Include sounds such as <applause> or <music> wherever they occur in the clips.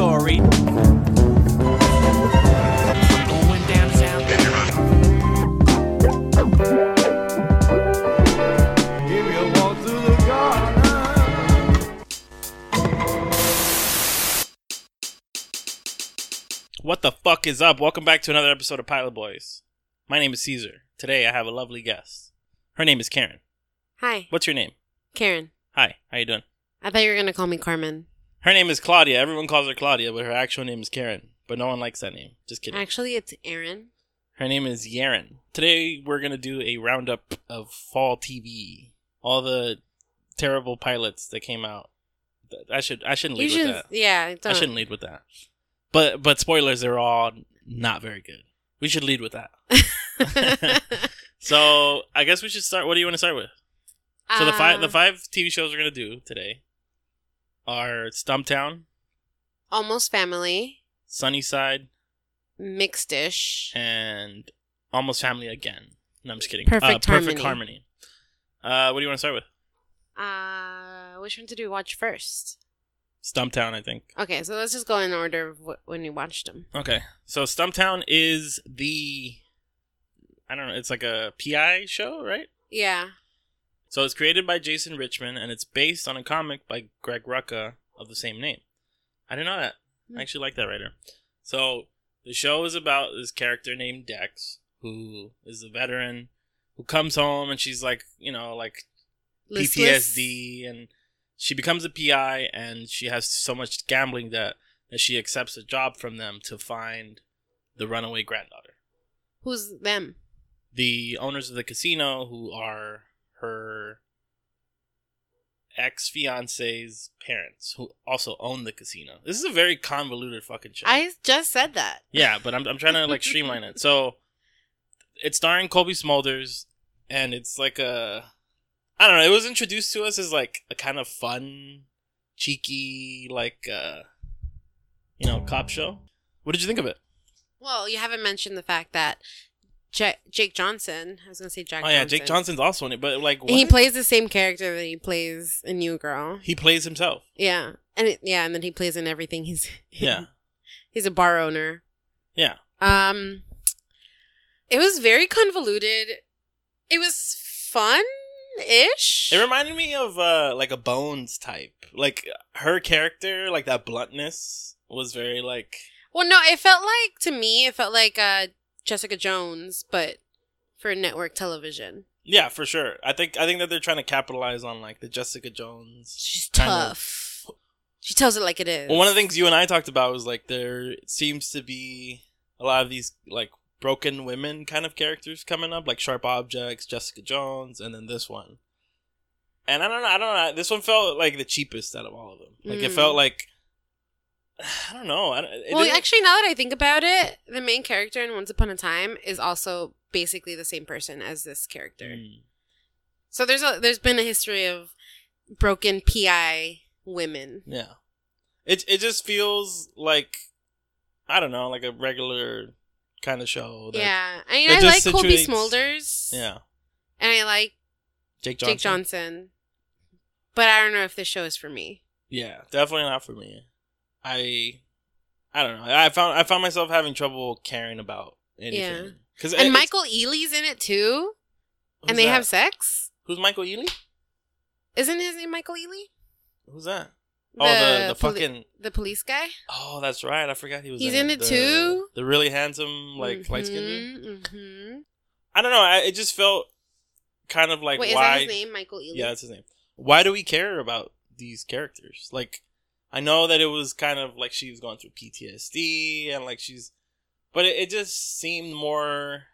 story. Going downtown. If you walk through the garden. What the fuck is up? Welcome back to another episode of Pilot Boys. My name is Caesar. Today I have a lovely guest. Her name is Karen. Hi, What's your name? Karen. Hi, how you doing? I thought you were gonna call me Carmen. Her name is Claudia. Everyone calls her Claudia, but her actual name is Karen. But no one likes that name. Just kidding. Actually, it's Aaron. Her name is Yaren. Today we're gonna do a roundup of fall TV. All the terrible pilots that came out. I should I shouldn't lead with that. yeah. I Don't. shouldn't lead with that. But but spoilers, they're all not very good. We should lead with that. <laughs> So I guess we should start. What do you want to start with? So the um, five the five TV shows we're gonna do today are Stumptown, Almost Family, Sunnyside, Mixed-ish, and Almost Family again. No, I'm just kidding. Perfect uh, Perfect Harmony. Uh, what do you want to start with? Uh, which one did we watch first? Stumptown, I think. Okay, so let's just go in order of wh- when we watched them. Okay, so Stumptown is the I don't know. It's like a PI show, right? Yeah. So it's created by Jason Richman and it's based on a comic by Greg Rucka of the same name. I didn't know that. Hmm. I actually like that writer. So the show is about this character named Dex, who is a veteran who comes home and she's like, you know, like Listless. PTSD and she becomes a PI and she has so much gambling debt that she accepts a job from them to find the runaway granddaughter Who's them? the owners of the casino who are her ex fiance's parents who also own the casino. This is a very convoluted fucking show. I just said that. yeah, but I'm I'm trying to like streamline it. So it's starring Cobie Smulders and it's like a I don't know, it was introduced to us as like a kind of fun, cheeky like uh you know, cop show. What did you think of it? Well, you haven't mentioned the fact that Ja- Jake Johnson. I was gonna say Jack. oh yeah, Jake Johnson's also in it, but like And he plays the same character that he plays in New Girl. he plays himself. Yeah, and it, yeah, and then he plays in everything. He's <laughs> Yeah. he's a bar owner. Yeah. Um, it was very convoluted. It was fun ish. It reminded me of uh like a Bones type. Like her character, like that bluntness was very like well, no, it felt like to me, it felt like uh Jessica Jones, but for network television. yeah, for sure. I think I think that they're trying to capitalize on like the Jessica Jones. She's kind of- tough. She tells it like it is. Well, one of the things you and I talked about was like there seems to be a lot of these like broken women kind of characters coming up, like Sharp Objects, Jessica Jones, and then this one. And I don't know, I don't know. This one felt like the cheapest out of all of them. Like it Mm. felt like <sighs> I don't know. I don't, well, actually, now that I think about it, the main character in Once Upon a Time is also basically the same person as this character. Mm. So there's a there's been a history of broken PI women. Yeah. It it just feels like I don't know, like a regular kind of show. That, yeah, I mean, I like just Cobie situates- Smulders. Yeah. and I like Jake Johnson. Jake Johnson, but I don't know if this show is for me. Yeah, definitely not for me. I I don't know. I found I found myself having trouble caring about anything. Yeah. Cuz And Michael Ealy's in it too, and they have sex. Who's Michael Ealy? Isn't his name Michael Ealy? Who's that? oh, the the poli- fucking the police guy. Oh, that's right. I forgot he was He's in, in it The- too? The really handsome like light skinned dude. hmm I don't know. I, it just felt kind of like Wait, why is that his name, Michael Ealy? Yeah, that's his name. Why do we care about these characters? Like, I know that it was kind of like she was going through PTSD and like she's, but it, it just seemed more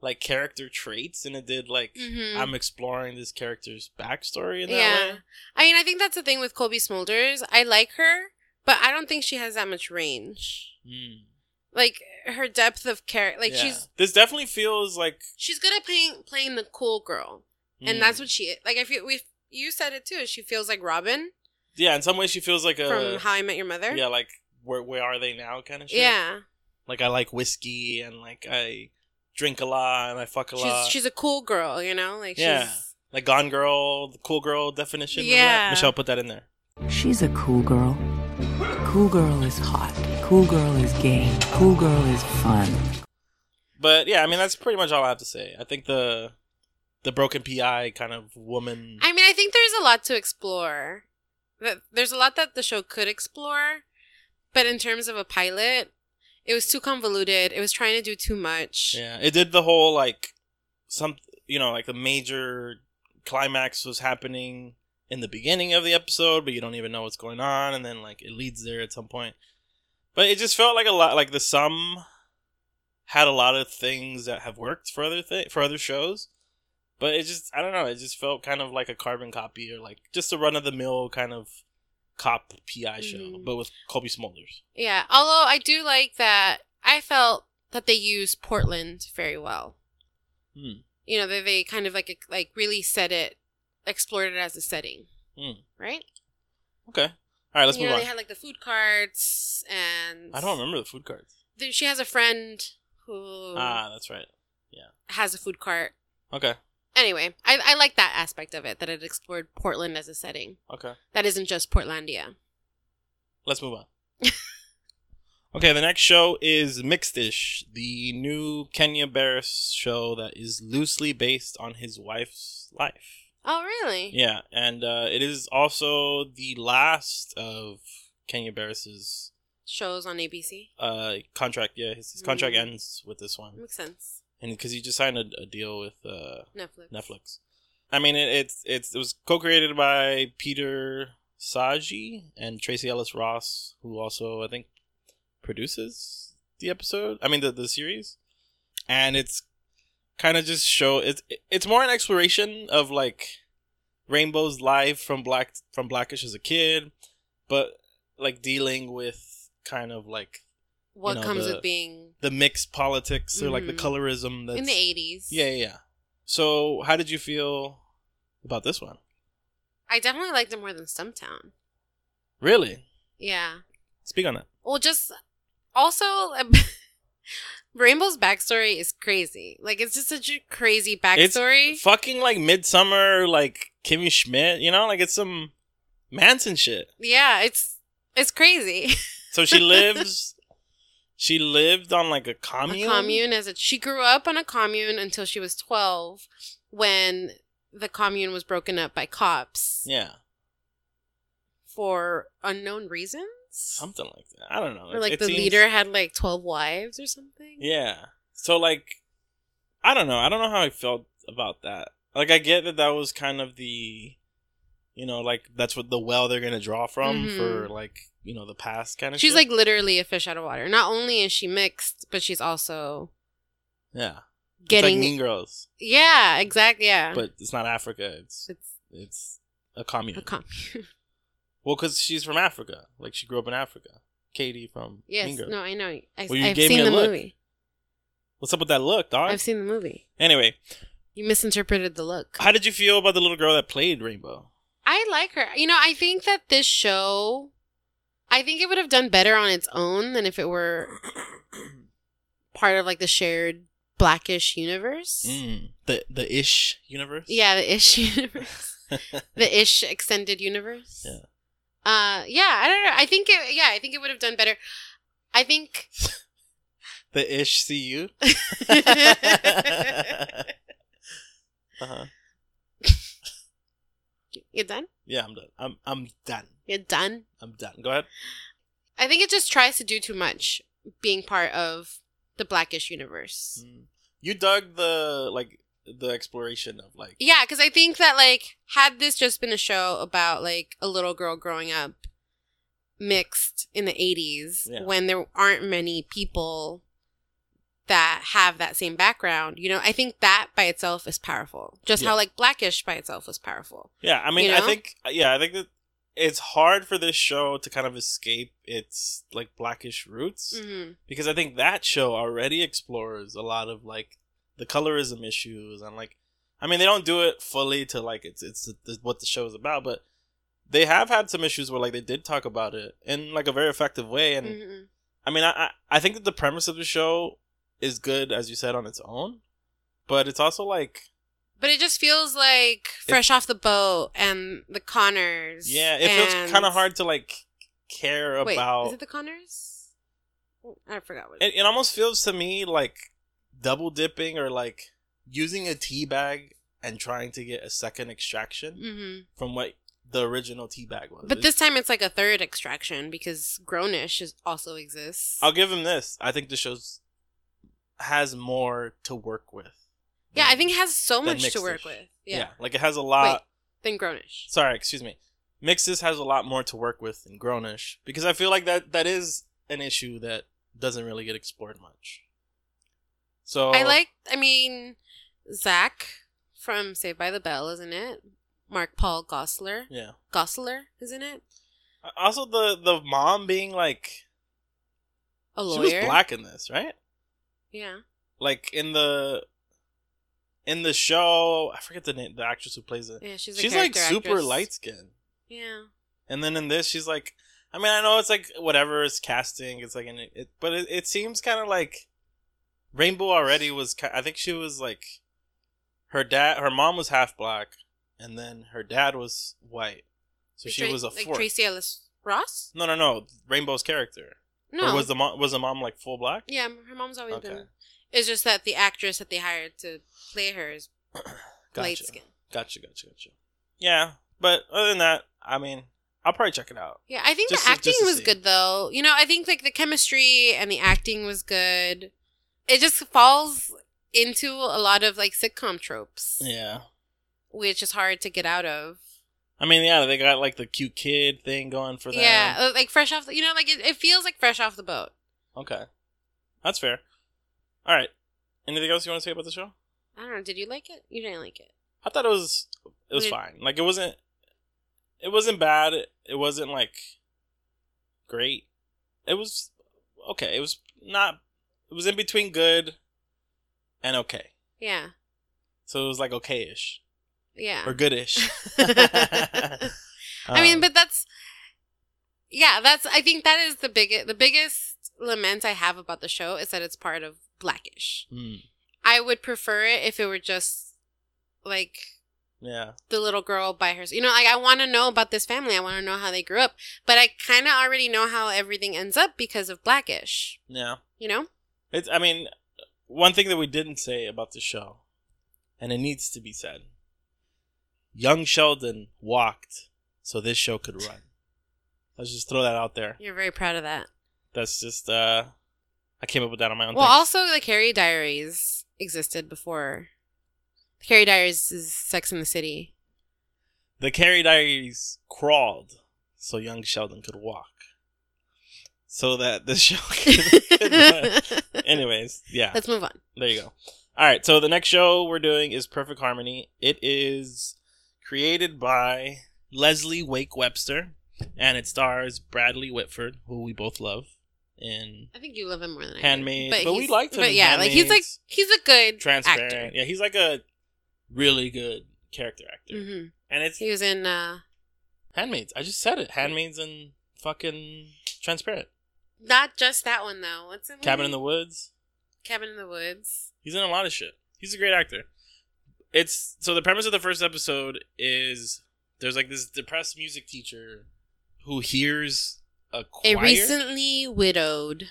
like character traits than it did like Mhm. I'm exploring this character's backstory in that yeah. way. I mean, I think that's the thing with Cobie Smulders. I like her, but I don't think she has that much range. Mm. Like her depth of character, like Yeah. she's this definitely feels like, she's good at playing playing the cool girl, and mm. that's what she like. I feel we you said it too. She feels like Robin yeah. In some ways, she feels like a from How I Met Your Mother. yeah, like where where are they now kind of shit. yeah. like I like whiskey and like I drink a lot and I fuck a lot. She's she's a cool girl, you know. Like Yeah. she's Like Gone Girl, the cool girl definition. remember that? Yeah. Michelle put that in there. She's a cool girl. Cool girl is hot. Cool girl is game. Cool girl is fun. But yeah, I mean that's pretty much all I have to say. I think the the broken PI kind of woman. I mean, I think there's a lot to explore. There's a lot that the show could explore, but in terms of a pilot, it was too convoluted. It was trying to do too much. Yeah, it did the whole like some you know like the major climax was happening in the beginning of the episode, but you don't even know what's going on, and then like it leads there at some point. But it just felt like a lot like the sum had a lot of things that have worked for other th- for other shows, but it just I don't know. It just felt kind of like a carbon copy or like just a run of the mill kind of cop PI show, Mhm. but with Cobie Smulders. Yeah, although I do like that. I felt that they used Portland very well. Hmm. You know, they they kind of like like really set it, explored it as a setting, Hmm. right? Okay, all right, let's you move know, on. they had like the food carts, and I don't remember the food cards. There- She has a friend who Ah, that's right. Yeah. Has a food cart. Okay, Anyway, I I like that aspect of it that it explored Portland as a setting. okay. That isn't just Portlandia. Let's move on. <laughs> okay, the next show is Mixedish, the new Kenya Barris show that is loosely based on his wife's life. Oh, really? Yeah, and uh, it is also the last of Kenya Barris's Shows on ABC. uh, contract. Yeah, his, his contract Mm. ends with this one, Makes sense. And because he just signed a, a deal with uh, Netflix. Netflix. I mean, it, it's it's it was co-created by Peter Saji and Tracee Ellis Ross, who also I think produces the episode. I mean, the the series, and it's kind of just show it's it's more an exploration of like Rainbow's life from black from Blackish as a kid, but like dealing with kind of like What know, comes the- with being the mixed politics or like the Mhm. colorism that's in the 80s? yeah, yeah, yeah. So, how did you feel about this one? I definitely liked it more than Stumptown. Really? Yeah. Speak on that. Well, just also, <laughs> Rainbow's backstory is crazy. Like, it's just such a crazy backstory. It's fucking like Midsummer, like Kimmy Schmidt. You know, like it's some Manson shit. yeah, it's it's crazy. So she <laughs> lives. She lived on like a a commune. commune as a she grew up on a commune until she was 12 when the commune was broken up by cops Yeah, for unknown reasons. something like that. I don't know. Or like it the seems- leader had like 12 wives or something. Yeah. So like, I don't know. I don't know how I felt about that. Like, I get that that was kind of the, you know, like that's what the well they're gonna draw from Mhm. for like you know the past kind of. She's shit. like literally a fish out of water. Not only is she mixed, but she's also yeah, it's getting like Mean Girls, Yeah, exactly. Yeah. but it's not Africa. It's it's it's a commune. a commune. <laughs> well, because she's from Africa. Like she grew up in Africa. Katie from yes. Mean Girls. No, I know. I, Well, you I've gave me seen a the look. movie. What's up with that look, dog? I've seen the movie. Anyway, You misinterpreted the look. how did you feel about the little girl that played Rainbow? I like her. You know, I think that this show, I think it would have done better on its own than if it were <clears throat> part of like the shared Blackish universe. Mm, the the ish universe. Yeah, the Ish <laughs> universe, <laughs> the Ish extended universe. Yeah. Uh, yeah. I don't know. I think it. Yeah, I think it would have done better. I think. <laughs> the ish CU. uh-huh. You're done. Yeah, I'm done. I'm I'm done. You're done. I'm done. Go ahead. I think it just tries to do too much, being part of the Blackish universe. Mm. You dug the like the exploration of like Yeah, because I think that like had this just been a show about like a little girl growing up mixed in the 80s Yeah. when there aren't many people that have that same background, you know, I think that by itself is powerful. Just Yeah. how like Blackish by itself was powerful. Yeah, I mean, You I think yeah, I think that it's hard for this show to kind of escape its like blackish roots hmm because I think that show already explores a lot of like the colorism issues and like I mean they don't do it fully to like it's it's the, what the show is about, but they have had some issues where like they did talk about it in like a very effective way and hmm I mean I, I think that the premise of the show is good as you said on its own, but it's also like But it just feels like fresh off the boat and the Connors. Yeah, it feels kind of hard to like care Wait, about is it the Connors? I forgot what. it, it almost feels to me like double dipping or like using a tea bag and trying to get a second extraction hmm from what the original tea bag was. But this time it's like a third extraction because Grownish is, also exists. I'll give him this. I think the show's has more to work with. yeah, I think it has so much to work with. Yeah. Yeah, like it has a lot. than Grownish. Sorry, excuse me. Mixes has a lot more to work with than Grownish because I feel like that that is an issue that doesn't really get explored much. So I like. I mean, Zach from Saved by the Bell, isn't it? Mark Paul Gosselaar. yeah. Gosselaar, isn't it? Uh, also, the the mom being like A lawyer. she was black in this, right? Yeah. Like in the in the show, I forget the name, the actress who plays it. Yeah, she's a She's like super actress. light skinned Yeah. and then in this, she's like, I mean, I know it's like whatever it's casting, it's like, an, it, but it, it seems kind of like Rainbow already was. I think she was like her dad, her mom was half black, and then her dad was white, so she Tra- was a like fourth. Tracee Ellis Ross. No, no, no. Rainbow's character. No. Or was the mom was the mom like full black? yeah, her mom's always Okay. been. It's just that the actress that they hired to play her is <clears throat> light skin. Gotcha, gotcha, gotcha. Yeah, but other than that, I mean, I'll probably check it out. Yeah, I think Just the to- acting was see. good though. You know, I think like the chemistry and the acting was good. It just falls into a lot of like sitcom tropes, Yeah. which is hard to get out of. I mean, yeah, they got like the cute kid thing going for them. Yeah, uh, like fresh off the, you know, like it, it feels like fresh off the boat. Okay. That's fair. All right. Anything else you want to say about the show? I don't know. Did you like it? You didn't like it. I thought it was it was Did- fine. Like it wasn't it wasn't bad. It wasn't like great. It was okay. It was not it was in between good and okay. Yeah, So it was like okay-ish yeah. or goodish. <laughs> <laughs> I mean, Um, but that's yeah, that's I think that is the biggest the biggest lament I have about the show is that it's part of Blackish. hmm, I would prefer it if it were just like yeah. the little girl by herself. You know, like I want to know about this family. I want to know how they grew up, but I kind of already know how everything ends up because of Blackish. Yeah. You know? It's I mean, one thing that we didn't say about the show, and it needs to be said. Young Sheldon walked so this show could run. Let's just throw that out there. You're very proud of that. That's just uh I came up with that on my own. Well, thing. also the Carrie Diaries existed before. The Carrie Diaries is Sex in the City. the Carrie Diaries crawled so young Sheldon could walk. So that this show could, <laughs> could run. <laughs> Anyways, yeah. Let's move on. There you go. All right, so the next show we're doing is Perfect Harmony. It is created by Leslie Wake Webster, and it stars Bradley Whitford, who we both love, in I think you love him more than I Handmaid- do. but we liked him But in yeah, like he's like he's a good Transparent. actor. Yeah, he's like a really good character actor, hmm and it's He was in uh Handmaids. I just said it. Handmaids and fucking Transparent. not just that one though. What's it? Cabin in the Woods. Cabin in the Woods. He's in a lot of shit. He's a great actor. It's so the premise of the first episode is there's like this depressed music teacher who hears a choir. A recently widowed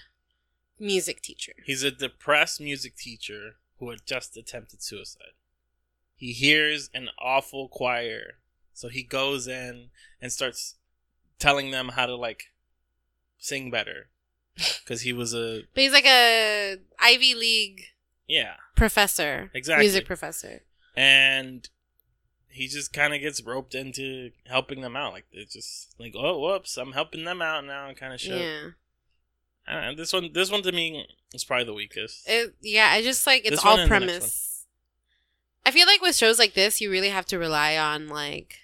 music teacher. He's a depressed music teacher who had just attempted suicide. He hears an awful choir, so he goes in and starts telling them how to like sing better <laughs> because he was a But he's like a Ivy League yeah professor. Exactly. Music professor. And he just kind of gets roped into helping them out. Like it's just like, oh, whoops, I'm helping them out now, kind of shit. Yeah. I don't know, this one, this one to me is probably the weakest. It, yeah, I just like it's all and the next premise. I feel like with shows like this, you really have to rely on like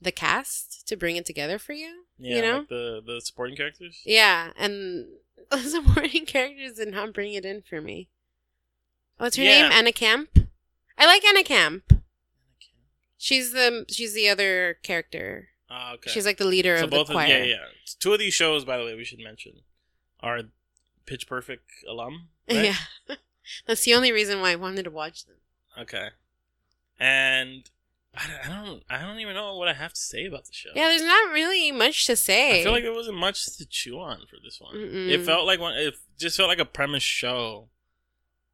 the cast to bring it together for you. yeah, you know? like the the supporting characters. Yeah, and <laughs> the supporting characters did not bring it in for me. What's her Yeah. name? Anna Camp. I like Anna Camp. She's the she's the other character. Ah, okay. She's like the leader so of the both choir. of yeah, yeah. Two of these shows, by the way, we should mention, are Pitch Perfect alum. Right? <laughs> Yeah. <laughs> That's the only reason why I wanted to watch them. Okay. And I, don't- I don't I don't even know what I have to say about the show. Yeah, there's not really much to say. I feel like there wasn't much to chew on for this one. Mm-mm. It felt like one. It just felt like a premise show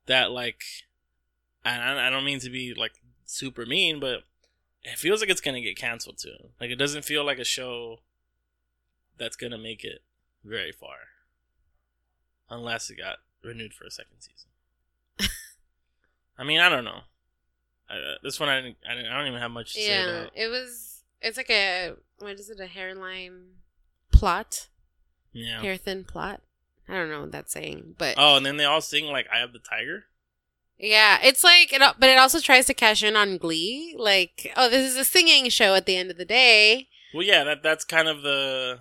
that like, and I, I don't mean to be like super mean, but it feels like it's gonna get canceled too. Like it doesn't feel like a show that's gonna make it very far, unless it got renewed for a second season. <laughs> I mean, I don't know. I, uh, this one I didn't, I didn't. I don't even have much to say yeah, about. it was. It's like a what is it? A hairline plot, Yeah. hair thin plot. I don't know what that's saying, but Oh, and then they all sing like "Eye of the Tiger." Yeah, it's like it. But it also tries to cash in on Glee. Like, oh, this is a singing show at the end of the day. Well, yeah, that that's kind of the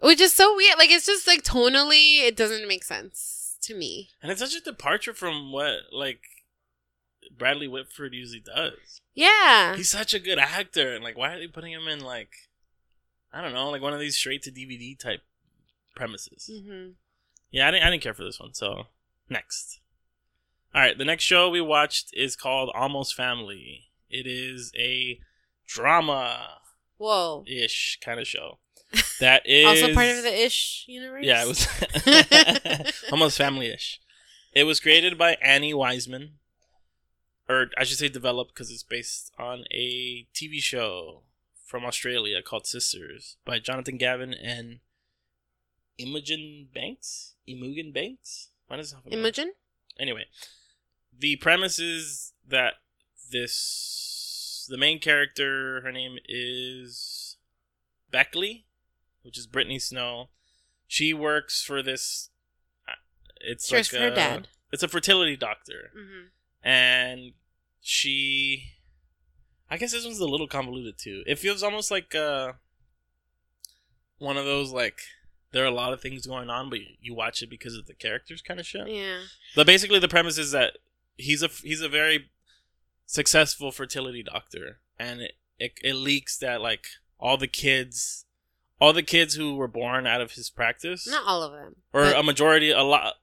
Which is so weird. Like it's just like tonally, it doesn't make sense to me. And it's such a departure from what like Bradley Whitford usually does. Yeah. He's such a good actor, and like, why are they putting him in like, I don't know, like one of these straight to DVD type premises? hmm Yeah, I didn't, I didn't care for this one. So next, all right, the next show we watched is called Almost Family. It is a drama Whoa. ish kind of show. <laughs> That is Also part of the Ish universe. Yeah, it was <laughs> <laughs> almost family ish. It was created by Annie Weisman, or I should say developed because it's based on a TV show from Australia called Sisters by Jonathan Gavin and Imogen Banks. Imogen Banks. Why does it Imogen. Anyway, the premise is that this the main character, her name is Beckley, which is Brittany Snow. She works for this. uh, It's She like for her dad. It's a fertility doctor, hmm and she. I guess this one's a little convoluted too. It feels almost like uh, one of those like there are a lot of things going on, but you watch it because of the characters kind of shit. Yeah. But basically, the premise is that he's a he's a very successful fertility doctor, and it, it it leaks that like all the kids, all the kids who were born out of his practice, Not all of them. or but- a majority, a lot,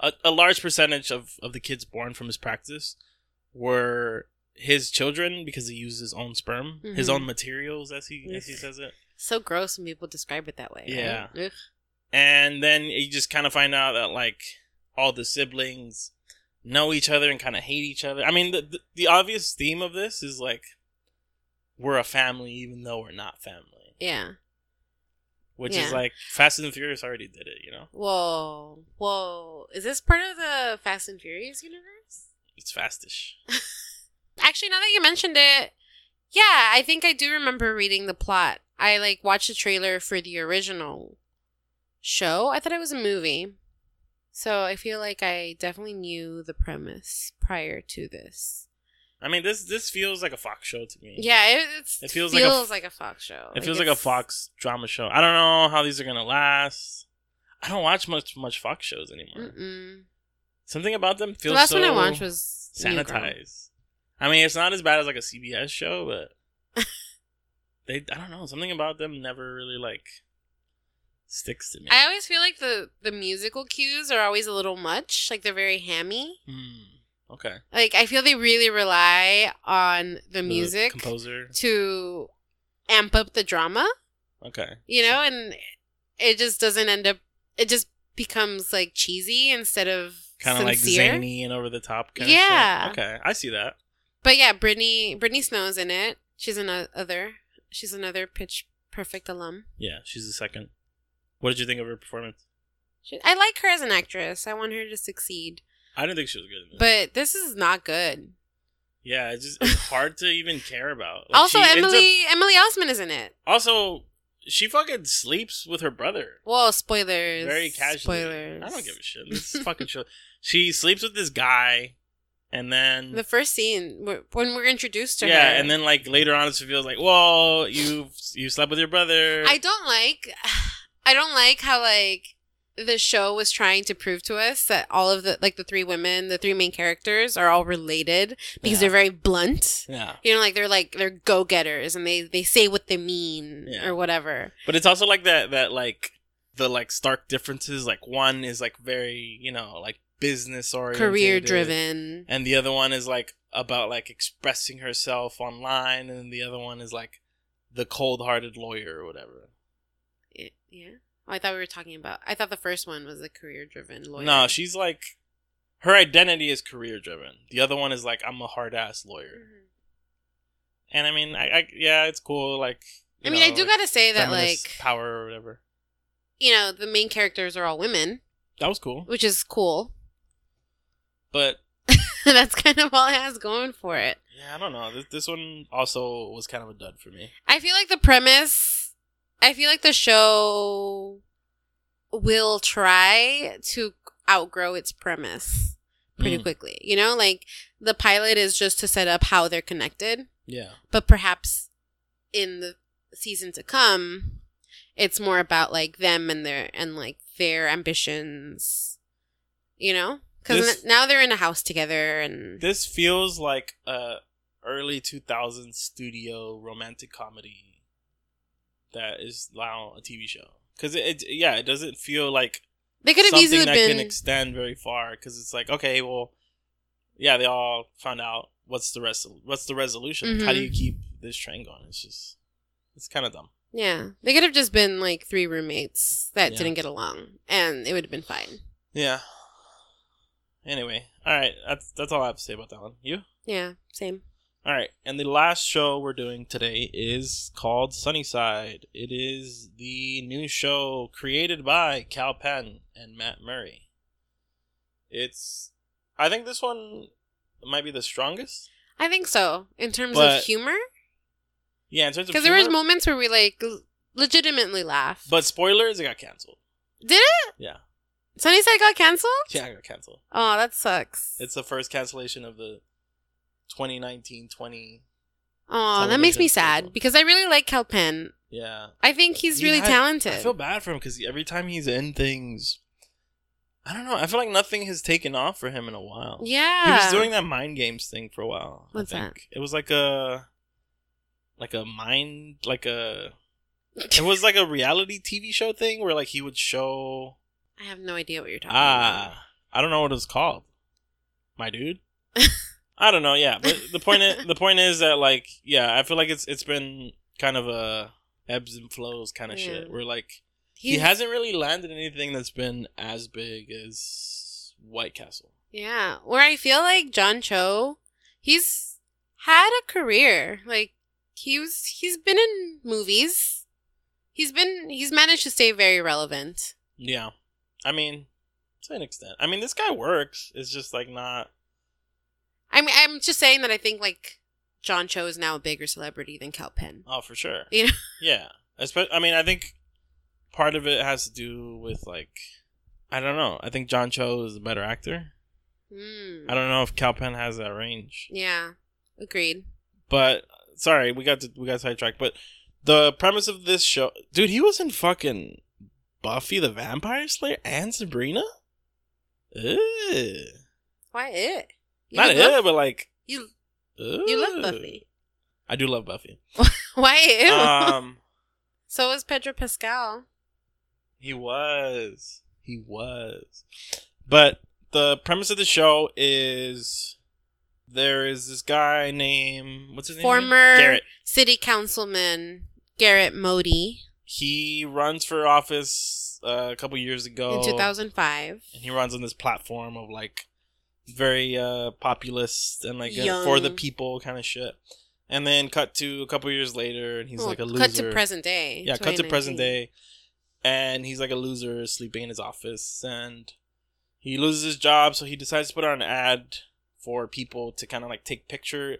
a, a large percentage of of the kids born from his practice were his children because he used his own sperm, his Mhm. own materials, as he as he says it. so gross when people describe it that way. Yeah. Ugh. and then you just kind of find out that like all the siblings know each other and kind of hate each other. I mean, the, the the obvious theme of this is like we're a family even though we're not family, Yeah. which Yeah. is like Fast and Furious already did it. You know, Whoa. Whoa. Is this part of the Fast and Furious universe? it's fastish. <laughs> Actually, now that you mentioned it, yeah, I think I do remember reading the plot. I like watched the trailer for the original show. I thought it was a movie. So I feel like I definitely knew the premise prior to this. I mean, this this feels like a Fox show to me. Yeah, it, it's, It feels feels, like a like, a Fox show. it feels like a Fox drama show. I don't know how these are gonna last. I don't watch much much Fox shows anymore. Mm-mm. Something about them feels The last so one I watched was sanitized. I mean, it's not as bad as like a CBS show, but <laughs> they I don't know something about them never really like sticks to me. I always feel like the the musical cues are always a little much. Like they're very hammy. Hmm, okay, Like I feel they really rely on the The music composer. to amp up the drama, Okay, you know, and it just doesn't end up. It just becomes like cheesy instead of kind of like sincere. zany and over the top. Kind Yeah. Of. Okay, I see that. But yeah, Brittany Brittany Snow's in it. She's another. She's another Pitch Perfect alum. Yeah, she's the second. What did you think of her performance? She, I like her as an actress. I want her to succeed. I didn't think she was good in this. But this is not good. yeah, it's just it's <laughs> hard to even care about. Like, also, ends up- Emily Emily Osment is in it. also, she fucking sleeps with her brother. Well, spoilers. very casually. Spoilers. I don't give a shit. This is <laughs> fucking show. She sleeps with this guy, and then The first scene when we're introduced to yeah, her. Yeah, and then like later on, it feels like, whoa, you you slept with your brother. I don't like. I don't like how like the show was trying to prove to us that all of the like the three women, the three main characters, are all related because Yeah. they're very blunt. yeah, You know, like they're like they're go getters and they they say what they mean Yeah. or whatever. but it's also like that that like the like stark differences. Like one is like very you know like business oriented, career driven. and the other one is like about like expressing herself online, and the other one is like the cold hearted lawyer or whatever. Yeah. Oh, I thought we were talking about. I thought the first one was a career driven lawyer. No, she's like her identity is career driven. The other one is like I'm a hard ass lawyer. Mhm. And I mean, I, I yeah, it's cool. Like, I mean, know, I do like, gotta say that, like, power or whatever. you know, the main characters are all women, That was cool, which is cool. but <laughs> That's kind of all it has going for it. yeah, I don't know. This this one also was kind of a dud for me. I feel like the premise, I feel like the show will try to outgrow its premise pretty Mm. quickly. You know, like the pilot is just to set up how they're connected, Yeah, but perhaps in the season to come, it's more about like them and their and like their ambitions. You know, because now they're in a house together and this feels like a early 2000s studio romantic comedy that is now a TV show. Because it, it, yeah, it doesn't feel like they could have something easily that been can extend very far. Because it's like, okay, well, yeah, they all found out what's the rest. What's the resolution? How do you mm-hmm. keep this train going? It's just, it's kind of dumb. Yeah, they could have just been like three roommates that Yeah. didn't get along, and it would have been fine. Yeah. Anyway, all right, that's that's all I have to say about that one. You? Yeah, same. All right, and the last show we're doing today is called Sunnyside. It is the new show created by Kal Penn and Matt Murray. It's, I think this one might be the strongest. I think so in terms But- of humor, Yeah, in terms of because there was moments where we like legitimately laugh. but spoilers, it got canceled. Did it? Yeah, Sunnyside got canceled? yeah, it got canceled. Oh, that sucks. It's the first cancellation of the 2019-20. oh, that makes me sad because I really like Kal Penn. Yeah, I think he's He really had- talented. I feel bad for him because every time he's in things, I don't know. I feel like nothing has taken off for him in a while. yeah, He was doing that mind games thing for a while. What's I think. It was like a, like a mind, like a. <laughs> It was like a reality TV show thing where like he would show. I have no idea what you're talking about. Ah, I don't know what it's called. My dude. <laughs> I don't know. Yeah, but the point is, <laughs> the point is that like yeah, I feel like it's it's been kind of a ebbs and flows kind of shit Yeah. where like he He's- hasn't really landed anything that's been as big as White Castle. Yeah, where I feel like John Cho, he's had a career. Like he was, he's been in movies. He's been, he's managed to stay very relevant. Yeah, I mean, to an extent. I mean, this guy works. It's just like not. I mean, I'm just saying that I think like John Cho is now a bigger celebrity than Kal Penn. Oh, for sure. <laughs> You know? Yeah. I mean, I think part of it has to do with like, I don't know. I think John Cho is a better actor. Mm. I don't know if Kal Penn has that range. Yeah, agreed. But sorry, we got to, we got sidetracked. But the premise of this show, dude, he was in fucking Buffy the Vampire Slayer and Sabrina. Ugh. Why it? You Not love, it, but like you you love. Buffy. I do love Buffy. <laughs> Why it? um, so is Pedro Pascal. he was, he was, but the premise of the show is there is this guy named what's his name? Former Garrett. city councilman Garrett Modi He runs for office uh, a couple years ago in 2005. and he runs on this platform of like very uh populist and like Young. for the people kind of shit. And then cut to a couple years later, and he's Well, like a loser. Cut to present day. yeah, cut to present day, and he's like a loser sleeping in his office, and he loses his job, so he decides to put out an ad for people to kind of like take picture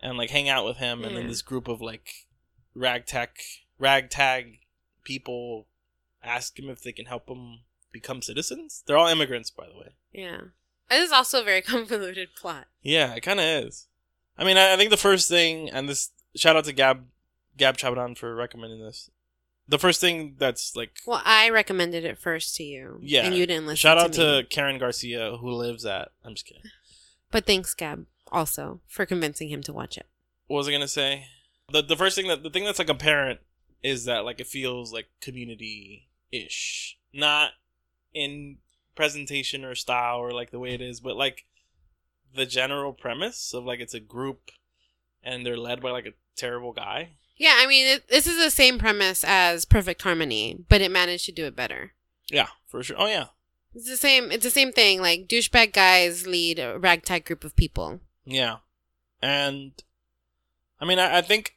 and like hang out with him, and then this group of like ragtag ragtag people ask him if they can help him become citizens. They're all immigrants, by the way. Yeah. This is also a very <laughs> convoluted plot. Yeah, it kind of is. I mean, I, I think the first thing, and this shout out to Gab Gab Chabadan for recommending this. The first thing that's like Well, I recommended it first to you. Yeah. And you didn't listen shout out to, to Karen Garcia who lives at. I'm just kidding. But thanks, Gab, also, for convincing him to watch it. What was I gonna say? The the first thing that the thing that's like apparent is that like it feels like community ish, not in presentation or style or like the way it is, but like the general premise of like it's a group and they're led by like a terrible guy. Yeah, I mean, it, this is the same premise as Perfect Harmony, but it managed to do it better. Yeah, for sure. Oh yeah, It's the same. It's the same thing. Like douchebag guys lead a ragtag group of people. yeah, and I mean, I, I think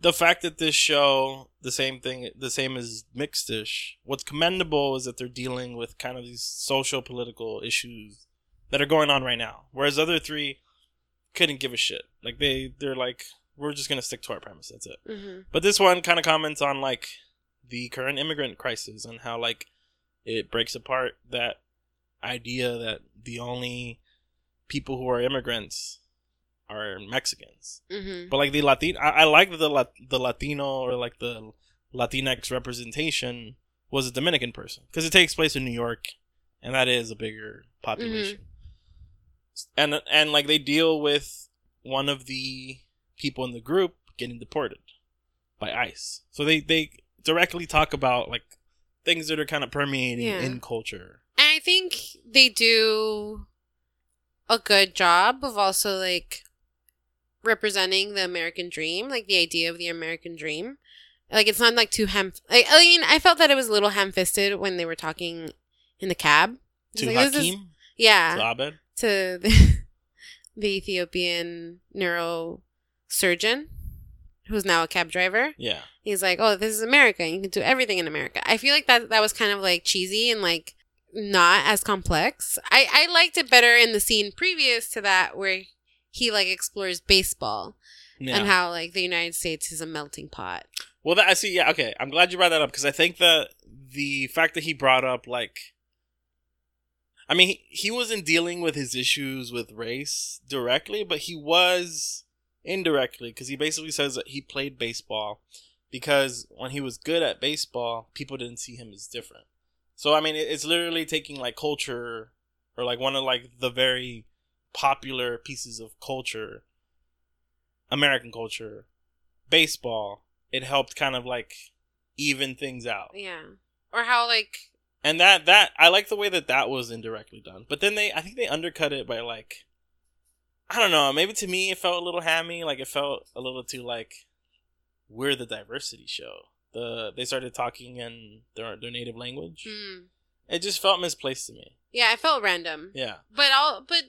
the fact that this show the same thing, the same as Mixed-ish. What's commendable is that they're dealing with kind of these social political issues that are going on right now, whereas other three couldn't give a shit. Like they, they're like, we're just gonna stick to our premise. That's it. Mm-hmm. But this one kind of comments on like the current immigrant crisis and how like it breaks apart that idea that the only people who are immigrants are Mexicans. Mm-hmm. But like the Latino, I, I like the Lat- the Latino or like the Latinx representation was a Dominican person because it takes place in New York, and that is a bigger population. And and like they deal with one of the people in the group getting deported by ICE, so they they directly talk about like things that are kind of permeating Yeah. in culture. And I think they do a good job of also like representing the American dream, like the idea of the American dream. Like it's not like too ham. Like, I mean, I felt that it was a little ham-fisted when they were talking in the cab. To like, this is- yeah, to Abed, to the, <laughs> the Ethiopian neurosurgeon, who's now a cab driver. yeah, He's like, "Oh, this is America. You can do everything in America." I feel like that that was kind of like cheesy and like not as complex. I I liked it better in the scene previous to that where he like explores baseball yeah. and how like the United States is a melting pot. Well, that I see. Yeah, okay. I'm glad you brought that up because I think that the fact that he brought up like, I mean, he, he wasn't dealing with his issues with race directly, but he was indirectly because he basically says that he played baseball because when he was good at baseball, people didn't see him as different. So I mean, it, it's literally taking like culture or like one of like the very popular pieces of culture, American culture, baseball. It helped kind of like even things out. Yeah, or how like And that that I like the way that that was indirectly done. But then they I think they undercut it by like I don't know, maybe to me it felt a little hammy, like it felt a little too like we're the diversity show. The they started talking in their their native language. hmm. It just felt misplaced to me. yeah, it felt random. Yeah. But all but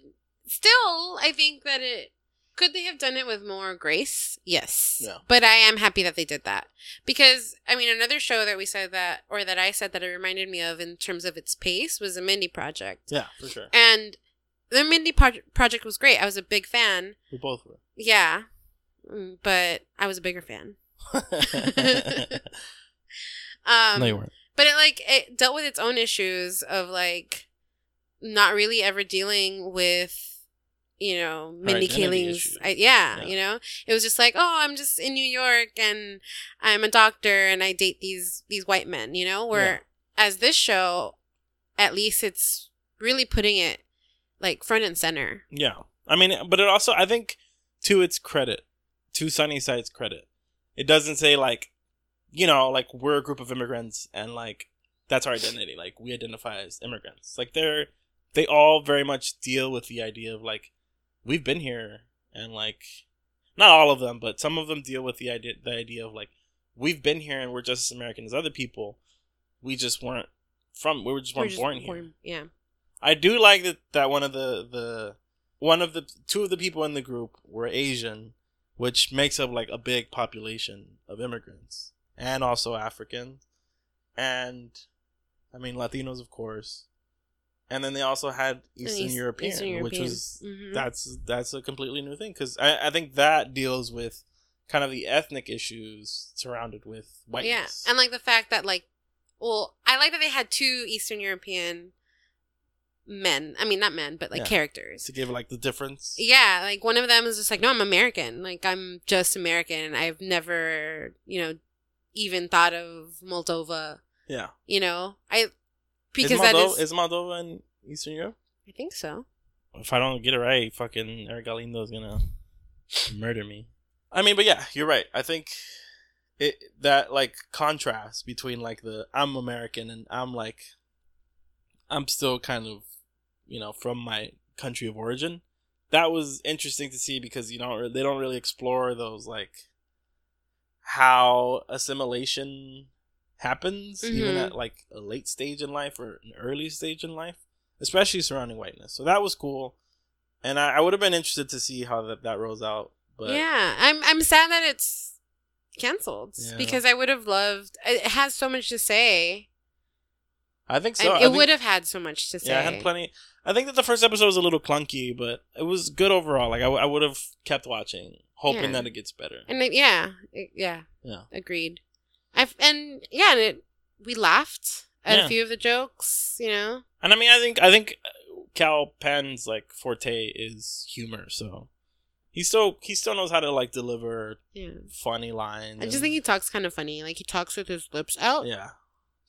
still, I think that it could they have done it with more grace? Yes. Yeah. But I am happy that they did that because I mean another show that we said that or that I said that it reminded me of in terms of its pace was the Mindy Project, Yeah, for sure. and the Mindy Pro- Project was great. I was a big fan. We both were. Yeah, Mm, but I was a bigger fan. <laughs> Um, no, you weren't. but it like it dealt with its own issues of like not really ever dealing with you know Mindy Kaling's. I, yeah, Yeah. you know it was just like oh I'm just in New York and I'm a doctor and I date these these white men you know where as this show at least it's really putting it like front and center Yeah. I mean, but it also, I think, to its credit, to Sunnyside's credit, it doesn't say, like, you know, like, we're a group of immigrants and, like, that's our identity. Like, we identify as immigrants. Like, they're, they all very much deal with the idea of, like, we've been here and, like, not all of them, but some of them deal with the idea, the idea of, like, we've been here and we're just as American as other people. We just weren't from, we were just We're weren't just born here. yeah I do like that that one of the the one of the two of the people in the group were Asian, which makes up like a big population of immigrants and also African, and I mean Latinos of course, and then they also had Eastern East- European, Eastern which European. was Mhm. that's that's a completely new thing because I I think that deals with kind of the ethnic issues surrounded with whiteness. Yeah, and like the fact that like, well, I like that they had two Eastern European men. I mean, not men, but like Yeah. characters. to give like the difference. Yeah, like one of them is just like, no, I'm American. Like I'm just American, I've never, you know, even thought of Moldova. Yeah. You know, I Is because that Moldova, is, is Moldova in Eastern Europe? I think so. if I don't get it right, fucking Eric Galindo is gonna murder me. I mean, but yeah, you're right. I think it that like contrast between like the I'm American and I'm like I'm still kind of, you know, from my country of origin. That was interesting to see because you know they don't really explore those like how assimilation happens even Mhm. at like a late stage in life or an early stage in life, especially surrounding whiteness. So that was cool, and I, I would have been interested to see how that that rolls out. But yeah, I'm I'm sad that it's canceled Yeah. because I would have loved. It has so much to say. I think so. I it think- would have had so much to say. Yeah, I had plenty. I think that the first episode was a little clunky, but it was good overall. Like I, w- I would have kept watching, hoping Yeah. that it gets better. And it, yeah, it- yeah, Yeah. agreed. I've and yeah, and it we laughed at Yeah. a few of the jokes. You know, And I mean, I think I think uh, Kal Penn's like forte is humor, so he still he still knows how to like deliver yeah. funny lines. I just and- think he talks kind of funny. Like he talks with his lips out. yeah,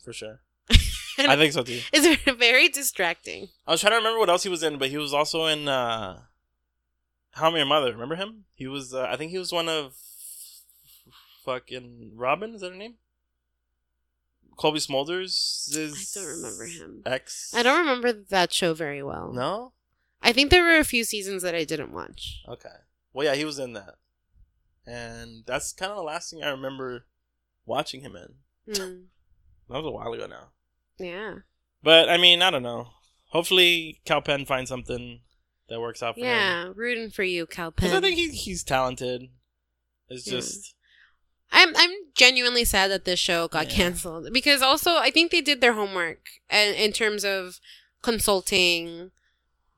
for sure. <laughs> I think so too. it's <laughs> very distracting. I was trying to remember what else he was in, but he was also in uh How I Met Your Mother. Remember him? He was. Uh, I think he was one of fucking Robin. Is that her name? Cobie Smulders. Is. I don't remember him. Ex. I don't remember that show very well. No. I think there were a few seasons that I didn't watch. Okay. Well, yeah, he was in that, and that's kind of the last thing I remember watching him in. Hmm. <laughs> That was a while ago now. Yeah. But I mean, I don't know. Hopefully, Kal Penn finds something that works out for him. Yeah. Rooting for you, Cal Because I think he, he's talented. It's Yeah. just I'm I'm genuinely sad that this show got Yeah. canceled because also I think they did their homework and in terms of consulting,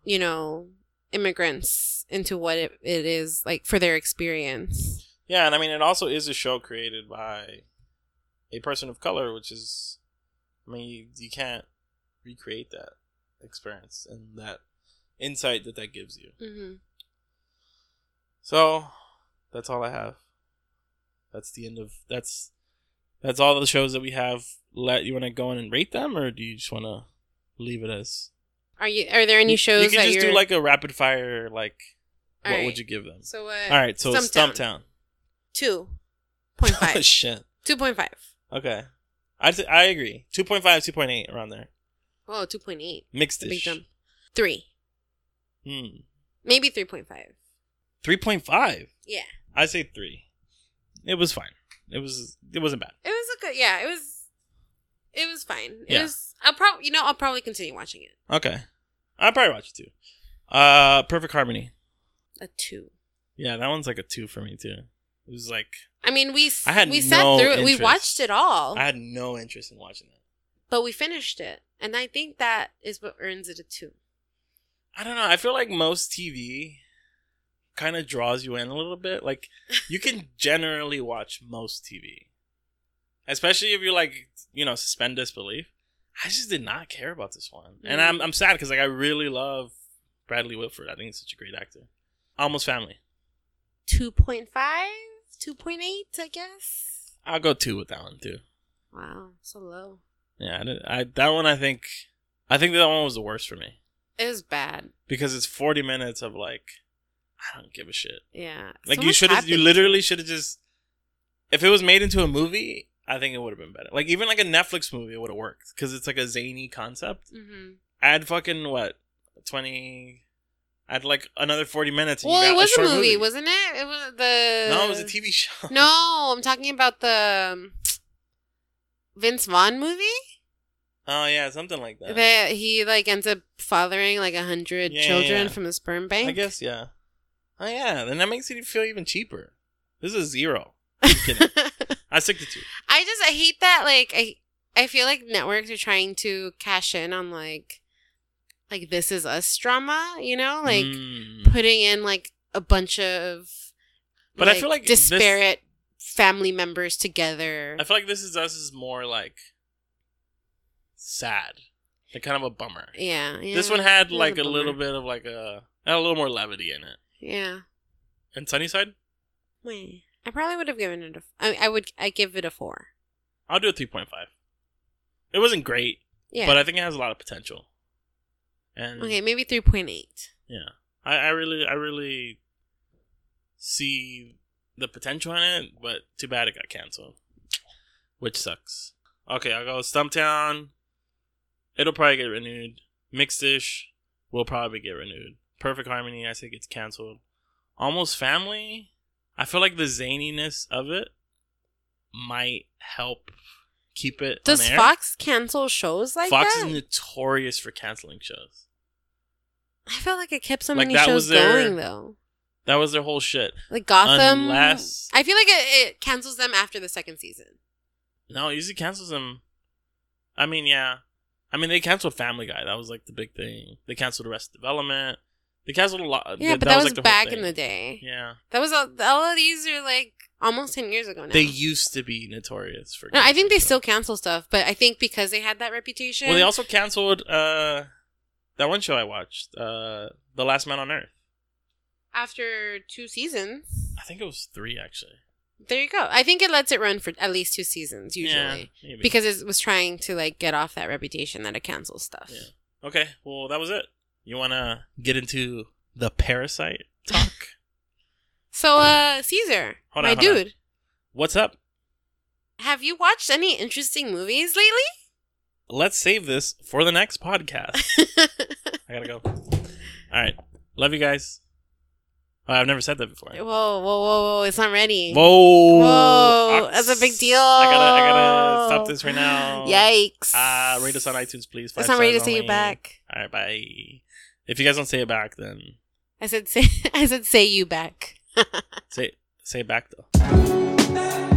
you know, immigrants into what it, it is like for their experience. yeah, and I mean, it also is a show created by a person of color, which is, I mean, you, you can't recreate that experience and that insight that that gives you. hmm So that's all I have. That's the end of that's that's all the shows that we have. Let you want to go in and rate them, or do you just want to leave it as? Are you are there any shows You can that just you're do like a rapid fire. Like, what Alright. would you give them? so what? all right, so Stumptown. Stumptown. Two <laughs> point Oh five. shit. Two point five. Okay, I th- I agree. 2.5, 2.8 around there. Oh, 2.8. Mixed big jump. Three. Hmm. Maybe 3.5. 3.5. Yeah. I say three. It was fine. It was. It wasn't bad. It was a good, yeah, it was, it was fine. It Yeah. was, I'll probably, you know, I'll probably continue watching it. Okay. I'll probably watch it too. Uh, Perfect Harmony. A two. Yeah, that one's like a two for me too. It was like I mean, we, I had we sat no through it. We watched it all, I had no interest in watching it. but we finished it. And I think that is what earns it a two. I don't know. I feel like most TV kind of draws you in a little bit. Like you can <laughs> generally watch most TV, especially if you're like you know suspend disbelief. I just did not care about this one, and Mm. I'm I'm sad because like I really love Bradley Whitford. I think he's such a great actor. Almost Family. 2.5? 2.8, I guess. I'll go two with that one too. Wow, so low. Yeah, I, I that one I think I think that one was the worst for me It was bad. because it's 40 minutes of like I don't give a shit. Yeah. Like So you should have you literally should have just if it was made into a movie, I think it would have been better. Like even like a Netflix movie, it would have worked because it's like a zany concept. Mhm. Add fucking what twenty. Add like another 40 minutes. and you Well, got it was a short movie, wasn't it? It was the. No, it was a TV show. <laughs> No, I'm talking about the um, Vince Vaughn movie. Oh yeah, something like that. That he like ends up fathering like a hundred Yeah, yeah, children yeah. from a sperm bank. I guess yeah. Oh yeah, then that makes it feel even cheaper. This is zero. <laughs> I stick to two. I just I hate that like I I feel like networks are trying to cash in on like like this is us drama, you know, like Mm. putting in like a bunch of But I feel like this- disparate family members together. I feel like This Is Us is more like sad. Like kind of a bummer. yeah, yeah, this one had like a, bummer. little bit of like a had a little more levity in it. Yeah. And Sunnyside, Wait, I probably would have given it a. I, I would. I give it a four. I'll do a three point five. It wasn't great, Yeah. but I think it has a lot of potential. And okay, maybe three point eight. yeah, I, I really, I really see the potential in it, but too bad it got canceled, which sucks. Okay, I'll go Stumptown, it'll probably get renewed. Mixed-ish will probably get renewed. Perfect Harmony, I say gets canceled. Almost Family, I feel like the zaniness of it might help keep it. Does on air. Fox cancel shows like Fox that? is notorious for canceling shows. I feel like it kept so Like, many shows their- going though. That was their whole shit. Like Gotham. Unless- I feel like it, it cancels them after the second season. No, it usually cancels them. I mean, yeah. I mean, they canceled Family Guy. That was like the big thing. They canceled Arrested Development. They canceled a lot. Yeah, but that, was, like, the back in the day. Yeah. That was all, all of these are like almost ten years ago now. They used to be notorious for. no, I think they canceling still cancel stuff, but I think because they had that reputation. Well, they also canceled uh, that one show I watched, uh, The Last Man on Earth. after two seasons. I think it was three actually. There you go. I think it lets it run for at least two seasons usually Yeah, because it was trying to like get off that reputation that it cancels stuff. Yeah. Okay, well that was it. You want to get into the Parasite talk? <laughs> So, uh, Caesar, Hold my on, hold on. dude, What's up? have you watched any interesting movies lately? Let's save this for the next podcast. <laughs> I gotta go. All right, love you guys. Oh, I've never said that before. Whoa, whoa, whoa, whoa! It's not ready. Whoa! Whoa, that's a big deal. I gotta, I gotta stop this right now. Yikes! Uh, rate us on iTunes, please. It's Five not ready to stars say it only. back. All right, bye. If you guys don't say it back, then I said, say, <laughs> I said, say you back. <laughs> say say it back though.